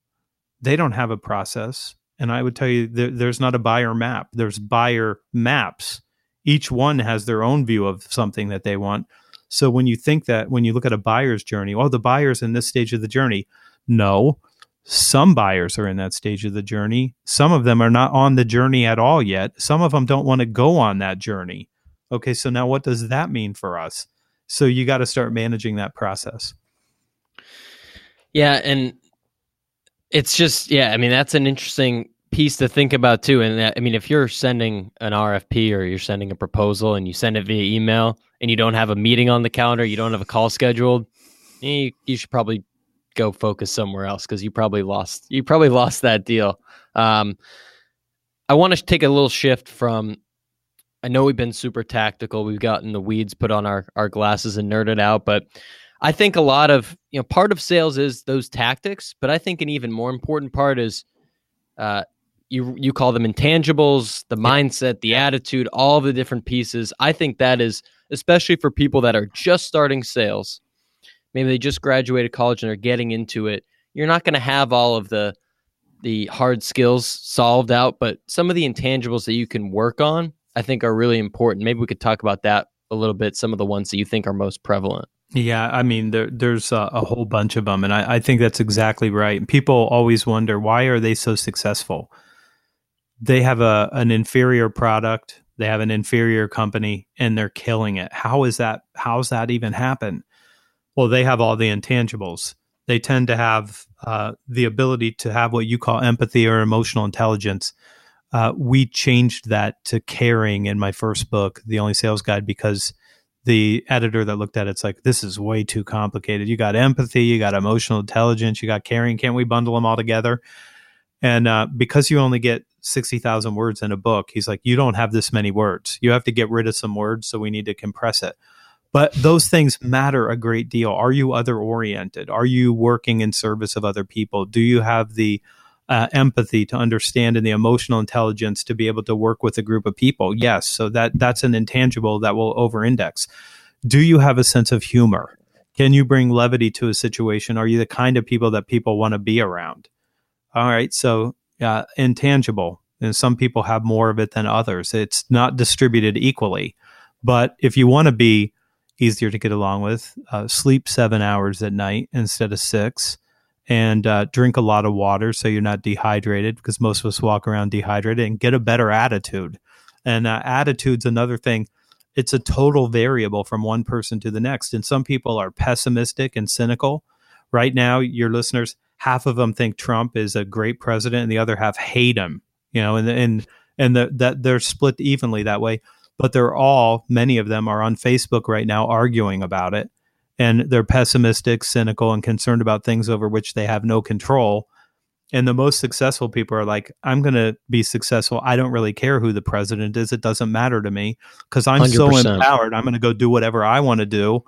They don't have a process. And I would tell you there, there's not a buyer map, there's buyer maps. Each one has their own view of something that they want. So when you think that, when you look at a buyer's journey, oh, the buyer's in this stage of the journey. No, some buyers are in that stage of the journey. Some of them are not on the journey at all yet. Some of them don't want to go on that journey. Okay, so now what does that mean for us? So you got to start managing that process. Yeah, and it's just yeah, I mean that's an interesting piece to think about too. And I mean, if you're sending an RFP or you're sending a proposal and you send it via email and you don't have a meeting on the calendar, you don't have a call scheduled, you, you should probably go focus somewhere else because you probably lost you probably lost that deal. Um, I want to take a little shift from. I know we've been super tactical. We've gotten the weeds put on our our glasses and nerded out, but I think a lot of you know part of sales is those tactics, but I think an even more important part is uh, you you call them intangibles, the mindset, the attitude, all the different pieces. I think that is especially for people that are just starting sales. Maybe they just graduated college and are getting into it. You're not going to have all of the the hard skills solved out, but some of the intangibles that you can work on, I think, are really important. Maybe we could talk about that a little bit. Some of the ones that you think are most prevalent. Yeah, I mean, there, there's a, a, whole bunch of them, and I, I think that's exactly right. People always wonder why are they so successful. They have a an inferior product, they have an inferior company, and they're killing it. How is that? How's that even happen? Well, they have all the intangibles. They tend to have uh, the ability to have what you call empathy or emotional intelligence. Uh, we changed that to caring in my first book, The Only Sales Guide, because the editor that looked at it's like this is way too complicated. You got empathy, you got emotional intelligence, you got caring. Can't we bundle them all together? And uh, because you only get sixty thousand words in a book, he's like, you don't have this many words. You have to get rid of some words, so we need to compress it. But those things matter a great deal. Are you other oriented? Are you working in service of other people? Do you have the uh, empathy to understand and the emotional intelligence to be able to work with a group of people. Yes, so that that's an intangible that will over-index. Do you have a sense of humor? Can you bring levity to a situation? Are you the kind of people that people want to be around? All right, so uh, intangible. And some people have more of it than others. It's not distributed equally. But if you want to be easier to get along with, uh, sleep seven hours at night instead of six, and uh, drink a lot of water so you're not dehydrated because most of us walk around dehydrated, and get a better attitude. And uh, attitude's another thing. It's a total variable from one person to the next. And some people are pessimistic and cynical. Right now, your listeners, half of them think Trump is a great president, and the other half hate him. You know, and and and the, that they're split evenly that way. But they're all many of them are on Facebook right now arguing about it, and they're pessimistic, cynical, and concerned about things over which they have no control. And the most successful people are like, I'm going to be successful. I don't really care who the president is. It doesn't matter to me because I'm 100%. so empowered. I'm going to go do whatever I want to do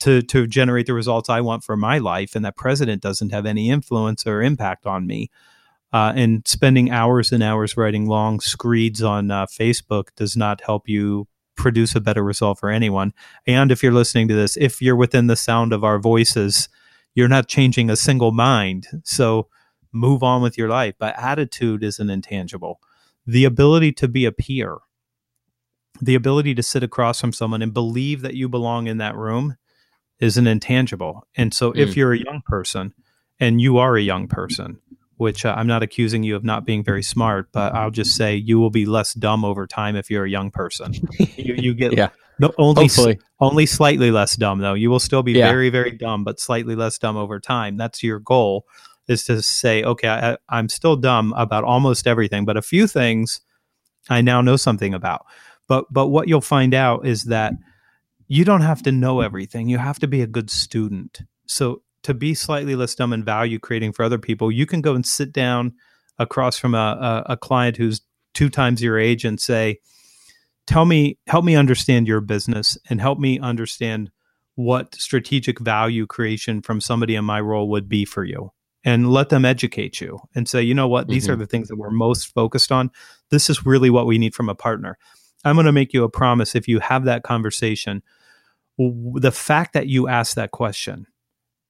to to generate the results I want for my life, and that president doesn't have any influence or impact on me. Uh, and spending hours and hours writing long screeds on uh, Facebook does not help you produce a better result for anyone. And if you're listening to this, if you're within the sound of our voices, you're not changing a single mind. So move on with your life. But attitude is an intangible. The ability to be a peer, the ability to sit across from someone and believe that you belong in that room is an intangible. And so mm. if you're a young person and you are a young person, which uh, I'm not accusing you of not being very smart, but I'll just say you will be less dumb over time if you're a young person. you, you, get yeah. no, only only slightly less dumb though. You will still be yeah. very very dumb, but slightly less dumb over time. That's your goal is to say, okay, I, I'm still dumb about almost everything, but a few things I now know something about. But but what you'll find out is that you don't have to know everything. You have to be a good student. So to be slightly less dumb and value creating for other people, you can go and sit down across from a, a, a client who's two times your age and say, tell me, help me understand your business and help me understand what strategic value creation from somebody in my role would be for you and let them educate you and say, you know what, these mm-hmm. are the things that we're most focused on. This is really what we need from a partner. I'm going to make you a promise if you have that conversation, the fact that you ask that question,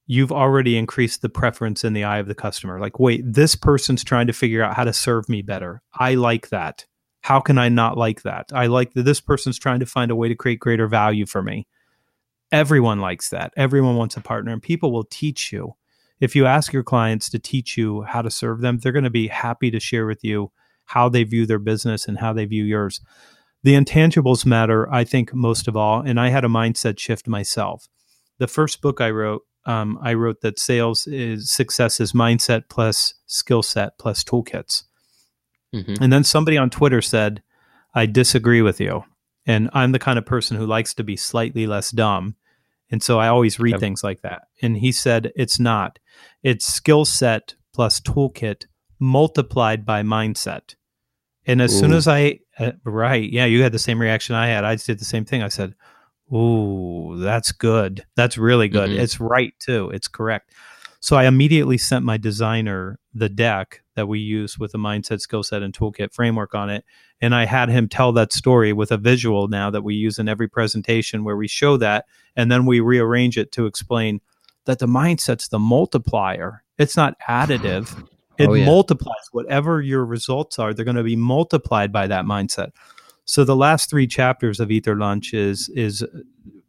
you've already increased the preference in the eye of the customer. Like, wait, this person's trying to figure out how to serve me better. I like that. How can I not like that? I like that this person's trying to find a way to create greater value for me. Everyone likes that. Everyone wants a partner, and people will teach you. If you ask your clients to teach you how to serve them, they're going to be happy to share with you how they view their business and how they view yours. The intangibles matter, I think, most of all. And I had a mindset shift myself. The first book I wrote, um, I wrote that sales is success is mindset plus skill set plus toolkits. Mm-hmm. And then somebody on Twitter said, I disagree with you. And I'm the kind of person who likes to be slightly less dumb. And so I always read yep. things like that. And he said, it's not. It's skill set plus toolkit multiplied by mindset. And as Ooh. soon as I, uh, right, yeah, you had the same reaction I had. I did the same thing. I said, "Ooh, that's good. That's really good. Mm-hmm. It's right too. It's correct." So I immediately sent my designer the deck that we use with the mindset, skill set, and toolkit framework on it, and I had him tell that story with a visual now that we use in every presentation where we show that, and then we rearrange it to explain that the mindset's the multiplier. It's not additive. It oh, yeah. multiplies whatever your results are. They're going to be multiplied by that mindset. So the last three chapters of Eat Their Lunch is is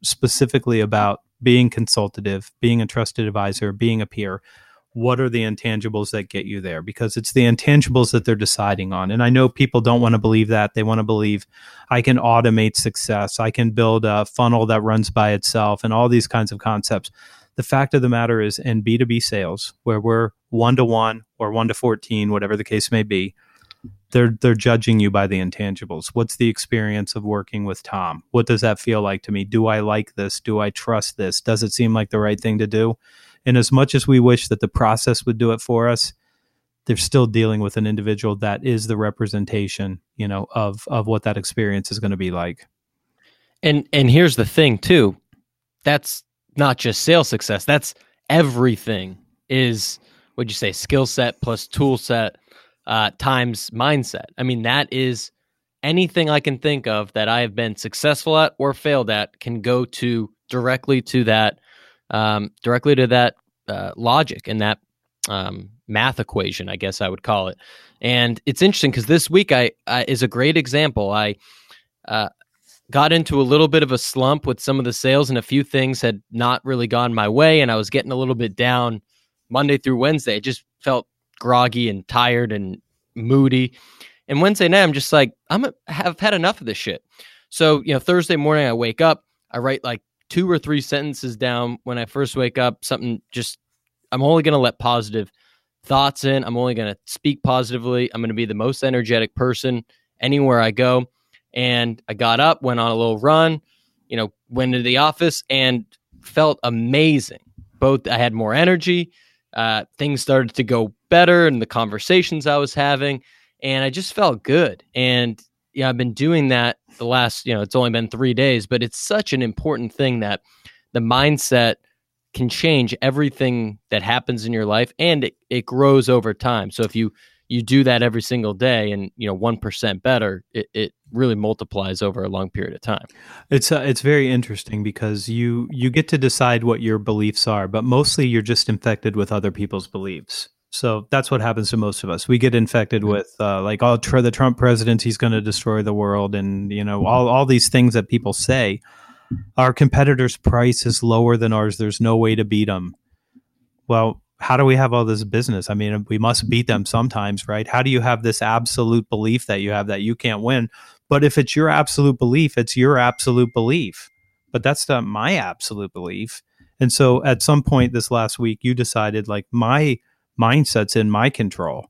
specifically about being consultative, being a trusted advisor, being a peer. What are the intangibles that get you there? Because it's the intangibles that they're deciding on. And I know people don't want to believe that. They want to believe I can automate success. I can build a funnel that runs by itself and all these kinds of concepts. The fact of the matter is, in B2B sales, where we're one to one or one to 14, whatever the case may be, they're they're judging you by the intangibles. What's the experience of working with Tom? What does that feel like to me? Do I like this? Do I trust this? Does it seem like the right thing to do? And as much as we wish that the process would do it for us, they're still dealing with an individual that is the representation, you know, of of what that experience is going to be like. And and here's the thing too. That's not just sales success. That's everything is would you say skill set plus tool set uh, times mindset. I mean, that is anything I can think of that I have been successful at or failed at can go to directly to that, um, directly to that uh, logic and that um, math equation, I guess I would call it. And it's interesting because this week I, I, is a great example. I uh, got into a little bit of a slump with some of the sales, and a few things had not really gone my way, and I was getting a little bit down Monday through Wednesday. I just felt groggy and tired and moody. And Wednesday night, I'm just like, I'm a, have had enough of this shit. So you know, Thursday morning, I wake up, I write like two or three sentences down when I first wake up. Something just, I'm only going to let positive thoughts in. I'm only going to speak positively. I'm going to be the most energetic person anywhere I go. And I got up, went on a little run, you know, went into the office and felt amazing. Both I had more energy, uh, things started to go better, and the conversations I was having, and I just felt good. And yeah, I've been doing that the last, you know, it's only been three days, but it's such an important thing that the mindset can change everything that happens in your life and it, it grows over time. So if you you do that every single day and you know one percent better, it, it really multiplies over a long period of time. It's uh, it's very interesting because you you get to decide what your beliefs are, but mostly you're just infected with other people's beliefs. So that's what happens to most of us. We get infected mm-hmm. with uh, like, all tr- the Trump president, he's going to destroy the world, and you know all all these things that people say. Our competitor's price is lower than ours. There's no way to beat them. Well, how do we have all this business? I mean, we must beat them sometimes, right? How do you have this absolute belief that you have that you can't win? But if it's your absolute belief, it's your absolute belief. But that's not my absolute belief. And so at some point this last week, you decided like my mindset's in my control.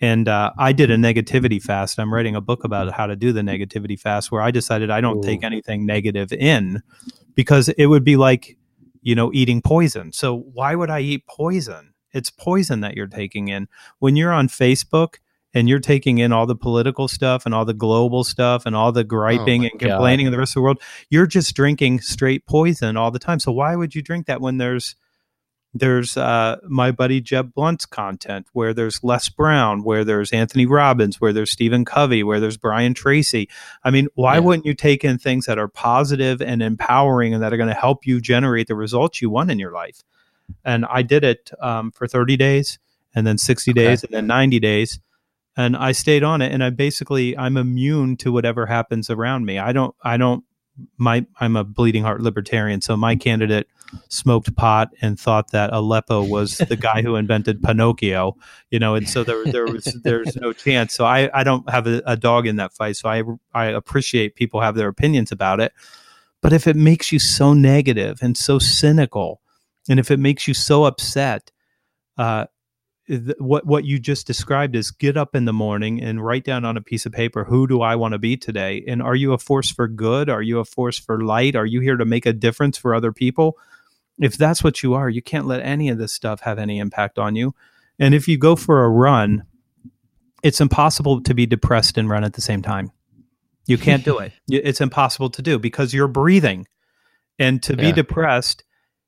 And uh, I did a negativity fast. I'm writing a book about how to do the negativity fast where I decided I don't Ooh. take anything negative in because it would be like, you know, eating poison. So why would I eat poison? It's poison that you're taking in. When you're on Facebook, and you're taking in all the political stuff and all the global stuff and all the griping oh and complaining of the rest of the world, you're just drinking straight poison all the time. So why would you drink that when there's there's uh, my buddy Jeb Blount's content, where there's Les Brown, where there's Anthony Robbins, where there's Stephen Covey, where there's Brian Tracy. I mean, why yeah. wouldn't you take in things that are positive and empowering and that are going to help you generate the results you want in your life? And I did it um, for 30 days and then 60 okay. days and then 90 days. And I stayed on it and I basically I'm immune to whatever happens around me. I don't I don't my I'm a bleeding heart libertarian, so my candidate smoked pot and thought that Aleppo was the guy who invented Pinocchio, you know, and so there there was there's no chance. So I I don't have a, a dog in that fight. So I I appreciate people have their opinions about it, but if it makes you so negative and so cynical, and if it makes you so upset, uh, what what you just described is get up in the morning and write down on a piece of paper who do I want to be today? And are you a force for good? Are you a force for light? Are you here to make a difference for other people? If that's what you are you can't let any of this stuff have any impact on you. And if you go for a run it's impossible to be depressed and run at the same time. You can't do it. It's impossible to do because you're breathing. And to yeah. be depressed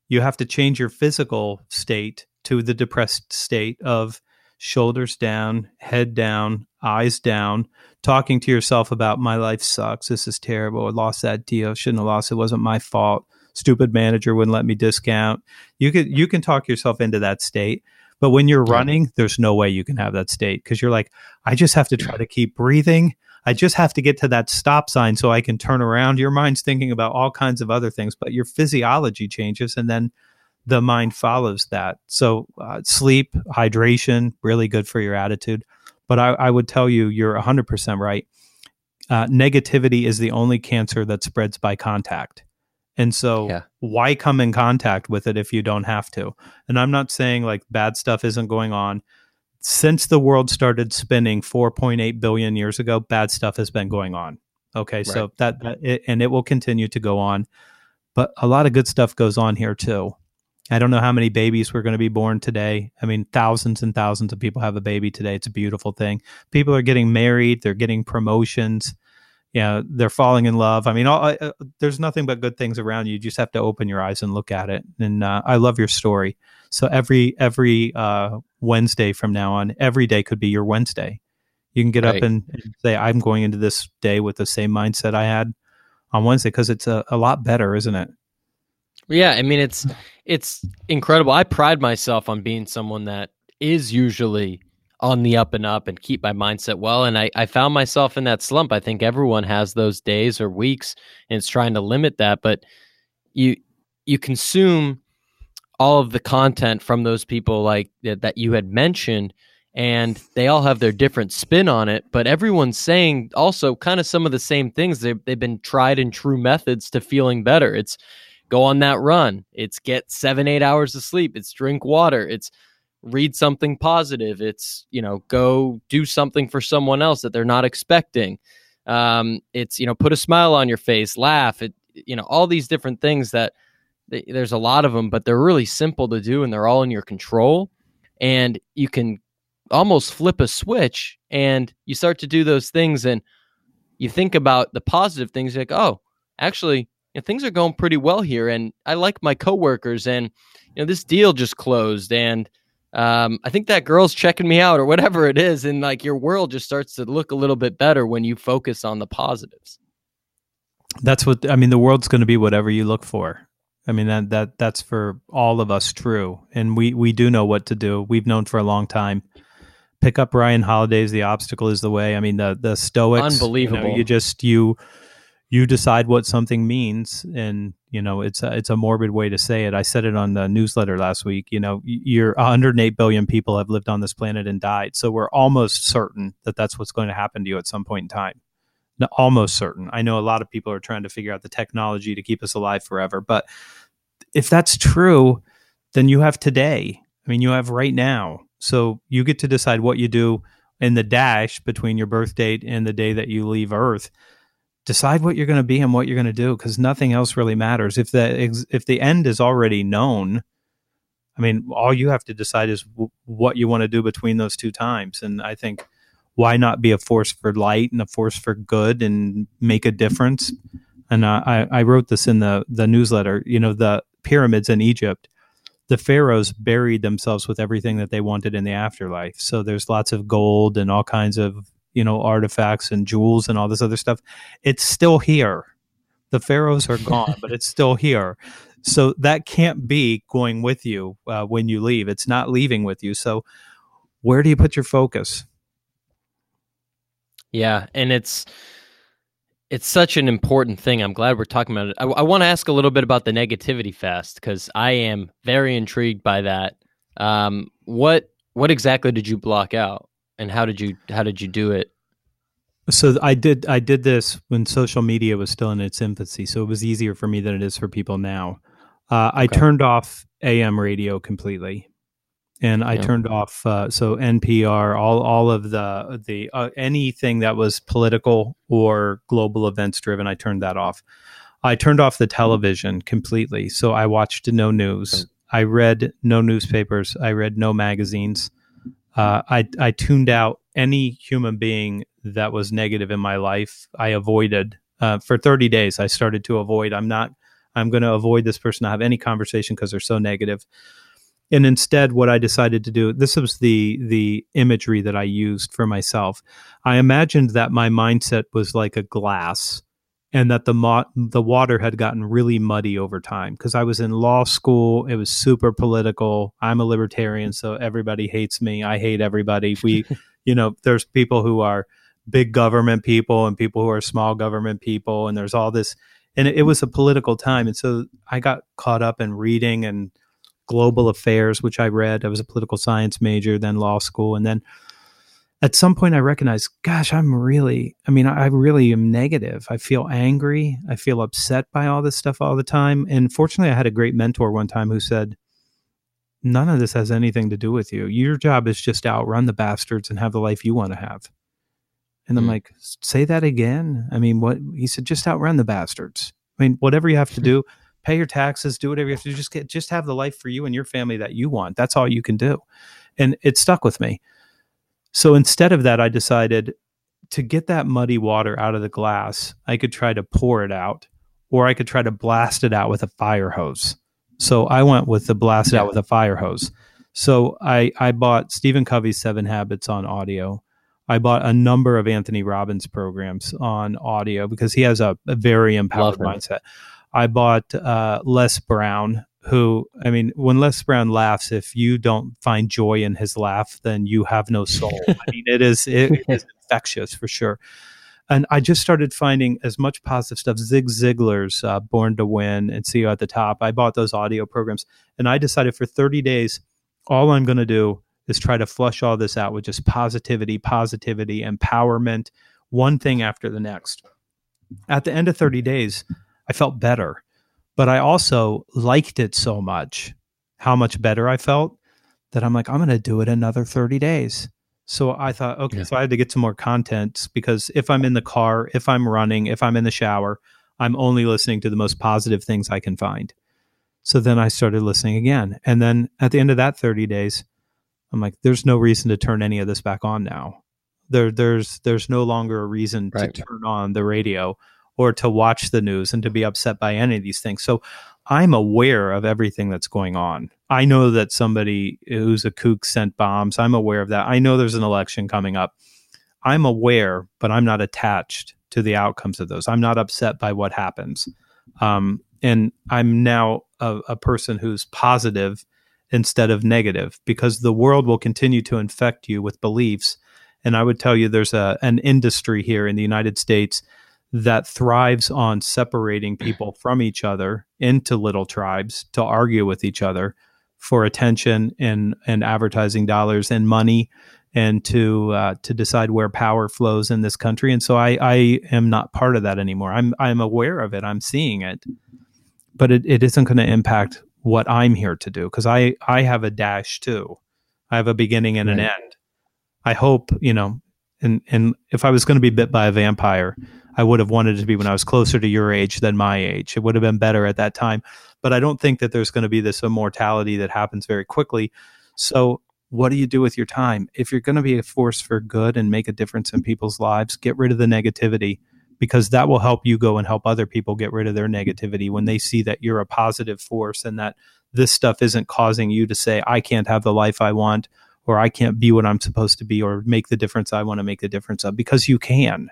you have to change your physical state to the depressed state of shoulders down, head down, eyes down, talking to yourself about my life sucks. This is terrible. I lost that deal. Shouldn't have lost it. Wasn't my fault. Stupid manager wouldn't let me discount. You can you can talk yourself into that state. But when you're running, there's no way you can have that state because you're like, I just have to try to keep breathing. I just have to get to that stop sign so I can turn around. Your mind's thinking about all kinds of other things, but your physiology changes and then the mind follows that. So uh, sleep, hydration, really good for your attitude. But I, I would tell you, you're 100% right. Uh, negativity is the only cancer that spreads by contact. And so, yeah. why come in contact with it if you don't have to? And I'm not saying like bad stuff isn't going on. Since the world started spinning 4.8 billion years ago, bad stuff has been going on. Okay, right. so that, that it, and it will continue to go on, but a lot of good stuff goes on here too. I don't know how many babies were going to be born today. I mean, thousands and thousands of people have a baby today. It's a beautiful thing. People are getting married, they're getting promotions. You know, they're falling in love. I mean, all, uh, there's nothing but good things around you. You just have to open your eyes and look at it. And uh, I love your story. So every every uh, Wednesday from now on, every day could be your Wednesday. You can get right. up and, and, say, "I'm going into this day with the same mindset I had on Wednesday," because it's a, a lot better, isn't it? Yeah, I mean it's it's incredible. I pride myself on being someone that is usually on the up and up and keep my mindset well. And I, I found myself in that slump. I think everyone has those days or weeks and it's trying to limit that. But you you consume all of the content from those people like that you had mentioned and they all have their different spin on it but everyone's saying also kind of some of the same things they've, they've been tried and true methods to feeling better it's go on that run. It's get seven eight hours of sleep. It's drink water. It's read something positive. It's you know go do something for someone else that they're not expecting. Um, it's you know put a smile on your face laugh. It you know all these different things that there's a lot of them but they're really simple to do and they're all in your control. And you can almost flip a switch and you start to do those things and you think about the positive things like oh actually you know, things are going pretty well here and i like my coworkers and you know this deal just closed and um, i think that girl's checking me out or whatever it is and like your world just starts to look a little bit better when you focus on the positives that's what i mean the world's going to be whatever you look for I mean that that that's for all of us true, and we we do know what to do. We've known for a long time pick up Ryan Holiday's The Obstacle is the Way. I mean, the the Stoics, unbelievable. You, know, you just you you decide what something means, and you know it's a, it's a morbid way to say it. I said it on the newsletter last week. You know, you're 108 billion people have lived on this planet and died, so we're almost certain that that's what's going to happen to you at some point in time. No, almost certain. I know a lot of people are trying to figure out the technology to keep us alive forever, but if that's true, then you have today. I mean, you have right now so you get to decide what you do in the dash between your birth date and the day that you leave Earth. Decide what you're going to be and what you're going to do because nothing else really matters. If the if the end is already known, I mean, all you have to decide is w- what you want to do between those two times. And I think why not be a force for light and a force for good and make a difference? And uh, I, I wrote this in the the newsletter. You know, the pyramids in Egypt the pharaohs buried themselves with everything that they wanted in the afterlife. So there's lots of gold and all kinds of you know artifacts and jewels and all this other stuff. It's still here. The pharaohs are gone, but it's still here. So that can't be going with you uh, when you leave. It's not leaving with you. So where do you put your focus? Yeah, and it's it's such an important thing. I'm glad we're talking about it. I, I want to ask a little bit about the negativity fast because I am very intrigued by that. Um, what what exactly did you block out, and how did you how did you do it? So I did I did this when social media was still in its infancy, so it was easier for me than it is for people now. Uh, I turned off AM radio completely and I yeah. turned off uh, so NPR, all all of the the uh, anything that was political or global events driven. I turned that off. I turned off the television completely, so I watched no news. I read no newspapers. I read no magazines. Uh, I I tuned out any human being that was negative in my life. I avoided uh, for 30 days. I started to avoid. I'm not. I'm going to avoid this person. to have any conversation because they're so negative and instead what i decided to do this was the the imagery that i used for myself i imagined that my mindset was like a glass and that the mo- the water had gotten really muddy over time because i was in law school it was super political i'm a libertarian so everybody hates me i hate everybody we you know there's people who are big government people and people who are small government people and there's all this and it, it was a political time and so i got caught up in reading and global affairs, which I read. I was a political science major, then law school. And then at some point I recognized, gosh, I'm really, I mean, I really am negative. I feel angry. I feel upset by all this stuff all the time. And fortunately, I had a great mentor one time who said, none of this has anything to do with you. Your job is just to outrun the bastards and have the life you want to have. And I'm mm. like, say that again. I mean, what he said, just outrun the bastards. I mean, whatever you have to do, pay your taxes, do whatever you have to do. Just get, just have the life for you and your family that you want. That's all you can do. And it stuck with me. So instead of that, I decided to get that muddy water out of the glass, I could try to pour it out or I could try to blast it out with a fire hose. So I went with the blast it out with a fire hose. So I, I bought Stephen Covey's Seven Habits on audio. I bought a number of Anthony Robbins programs on audio because he has a, a very empowered mindset. I bought uh, Les Brown, who I mean, when Les Brown laughs, if you don't find joy in his laugh, then you have no soul. I mean, it is it, it is infectious for sure. And I just started finding as much positive stuff. Zig Ziglar's uh, Born to Win and See You at the Top. I bought those audio programs, and I decided for 30 days, all I'm going to do is try to flush all this out with just positivity, positivity, empowerment, one thing after the next. At the end of 30 days, I felt better but I also liked it so much, how much better I felt that I'm like, I'm going to do it another 30 days. So I thought, okay, yeah. so I had to get some more content because if I'm in the car, if I'm running, if I'm in the shower, I'm only listening to the most positive things I can find. So then I started listening again. And then at the end of that 30 days, I'm like, there's no reason to turn any of this back on now. There, there's, there's no longer a reason right. to turn on the radio or to watch the news and to be upset by any of these things. So I'm aware of everything that's going on. I know that somebody who's a kook sent bombs. I'm aware of that. I know there's an election coming up. I'm aware, but I'm not attached to the outcomes of those. I'm not upset by what happens. Um, and I'm now a, a person who's positive instead of negative because the world will continue to infect you with beliefs. And I would tell you there's a, an industry here in the United States that thrives on separating people from each other into little tribes to argue with each other for attention and and advertising dollars and money and to uh, to decide where power flows in this country. And so I, I am not part of that anymore. I'm I'm aware of it. I'm seeing it, but it, it isn't going to impact what I'm here to do because I I have a dash too. I have a beginning and right. an end. I hope you know. And and if I was going to be bit by a vampire, I would have wanted it to be when I was closer to your age than my age. It would have been better at that time. But I don't think that there's going to be this immortality that happens very quickly. So, what do you do with your time? If you're going to be a force for good and make a difference in people's lives, get rid of the negativity because that will help you go and help other people get rid of their negativity when they see that you're a positive force and that this stuff isn't causing you to say, I can't have the life I want or I can't be what I'm supposed to be or make the difference I want to make the difference of because you can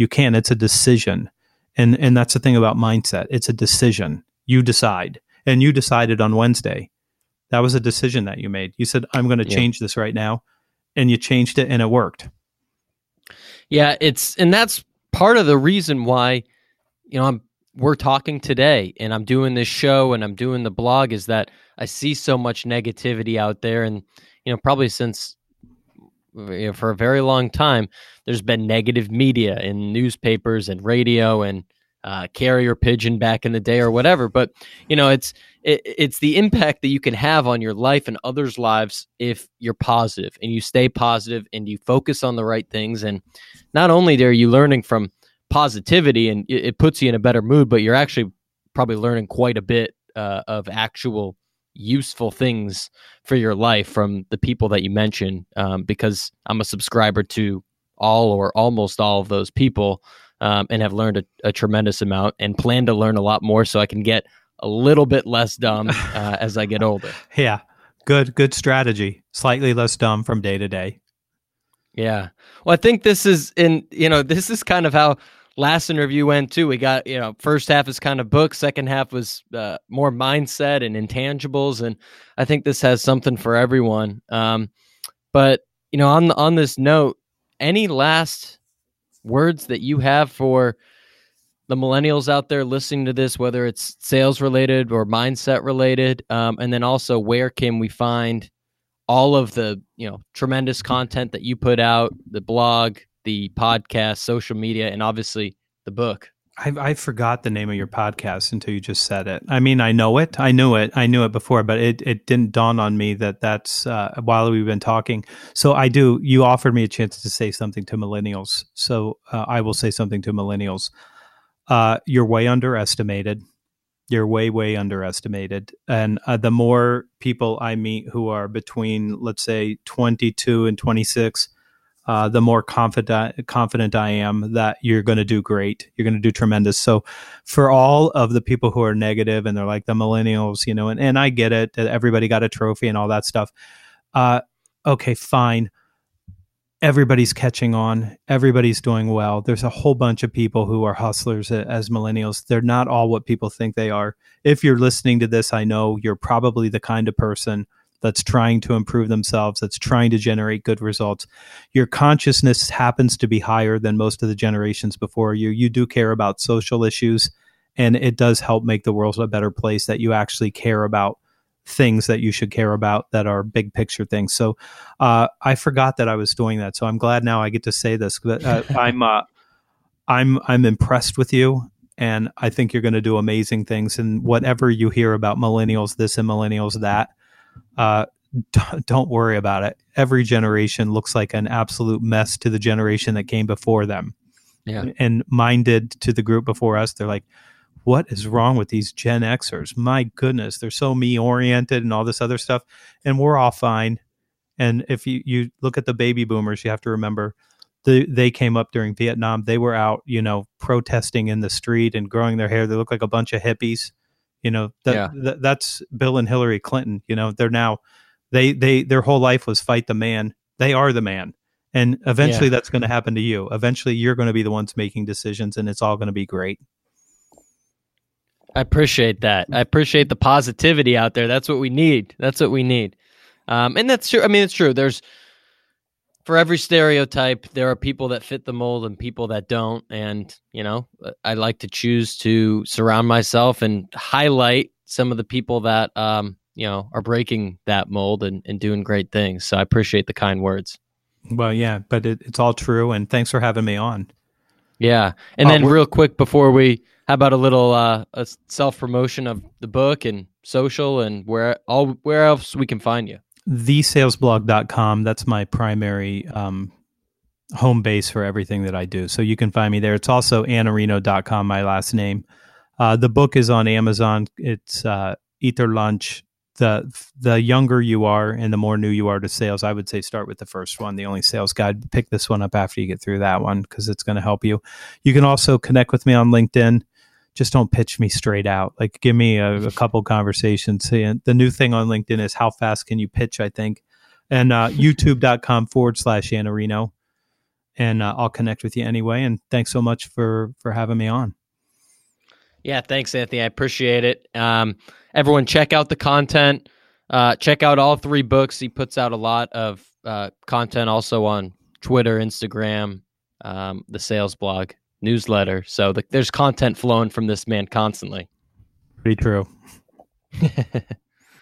you can. It's a decision. And and that's the thing about mindset. It's a decision. You decide. And you decided on Wednesday. That was a decision that you made. You said, I'm going to yeah. change this right now. And you changed it and it worked. Yeah, it's and that's part of the reason why, you know, I'm we're talking today and I'm doing this show and I'm doing the blog is that I see so much negativity out there and you know probably since you know, for a very long time, there's been negative media in newspapers and radio and uh, carrier pigeon back in the day or whatever. But you know, it's it, it's the impact that you can have on your life and others' lives if you're positive and you stay positive and you focus on the right things. And not only are you learning from positivity and it, puts you in a better mood, but you're actually probably learning quite a bit uh, of actual useful things for your life from the people that you mentioned um, because i'm a subscriber to all or almost all of those people um, and have learned a, a, tremendous amount and plan to learn a lot more so i can get a little bit less dumb uh, as i get older. Yeah. Good good strategy. Slightly less dumb from day to day. Yeah. Well i think this is in you know this is kind of how last interview went too. We got you know first half is kind of book, second half was uh, more mindset and intangibles, and I think this has something for everyone. Um, but you know, on on this note, any last words that you have for the millennials out there listening to this, whether it's sales related or mindset related, um, and then also where can we find all of the you know tremendous content that you put out, the blog, the podcast, social media, and obviously the book. I, I forgot the name of your podcast until you just said it. I mean, I know it. I knew it. I knew it before, but it, it didn't dawn on me that that's uh, while we've been talking. So I do. You offered me a chance to say something to millennials. So uh, I will say something to millennials. Uh, you're way underestimated. You're way, way underestimated. And uh, the more people I meet who are between, let's say, 22 and 26, uh, the more confident confident I am that you're going to do great. You're going to do tremendous. So, for all of the people who are negative and they're like the millennials, you know, and, and I get it that everybody got a trophy and all that stuff. Uh, okay, fine. everybody's catching on. Everybody's doing well. There's a whole bunch of people who are hustlers as millennials. They're not all what people think they are. If you're listening to this, I know you're probably the kind of person that's trying to improve themselves, that's trying to generate good results. Your consciousness happens to be higher than most of the generations before you. You do care about social issues, and it does help make the world a better place that you actually care about things that you should care about that are big picture things. So uh, I forgot that I was doing that. So I'm glad now I get to say this. But uh, I'm uh, I'm I'm impressed with you, and I think you're going to do amazing things. And whatever you hear about millennials, this and millennials that, uh, don't worry about it. Every generation looks like an absolute mess to the generation that came before them. Yeah. And minded to the group before us, they're like, what is wrong with these Gen Xers? My goodness, they're so me oriented and all this other stuff. And we're all fine. And if you, you look at the baby boomers, you have to remember the, they came up during Vietnam. They were out, you know, protesting in the street and growing their hair. They look like a bunch of hippies. You know, that, yeah. that that's Bill and Hillary Clinton. You know, they're now they they their whole life was fight the man. They are the man. And eventually yeah. that's going to happen to you. Eventually you're going to be the ones making decisions and it's all going to be great. I appreciate that. I appreciate the positivity out there. That's what we need. That's what we need. Um, and that's true. I mean, it's true. There's for every stereotype, there are people that fit the mold and people that don't. And, you know, I like to choose to surround myself and highlight some of the people that, um, you know, are breaking that mold and, and doing great things. So I appreciate the kind words. Well, yeah, but it, it's all true. And thanks for having me on. Yeah. And oh, then, real quick before we, how about a little uh, a self promotion of the book and social and where all where else we can find you? thesalesblog.com. That's my primary um, home base for everything that I do. So you can find me there. It's also iannarino.com, my last name. Uh, the book is on Amazon. It's uh, Their Lunch. The the younger you are and the more new you are to sales, I would say start with the first one, the only sales guide. Pick this one up after you get through that one because it's going to help you. You can also connect with me on LinkedIn just don't pitch me straight out. Like give me a, a couple conversations. And the new thing on LinkedIn is how fast can you pitch, I think. And uh, youtube.com forward slash Iannarino. And uh, I'll connect with you anyway. And thanks so much for for having me on. Yeah, thanks, Anthony. I appreciate it. Um, everyone, check out the content. Uh, check out all three books. He puts out a lot of uh, content also on Twitter, Instagram, um, the sales blog newsletter. So the, there's content flowing from this man constantly. Pretty true.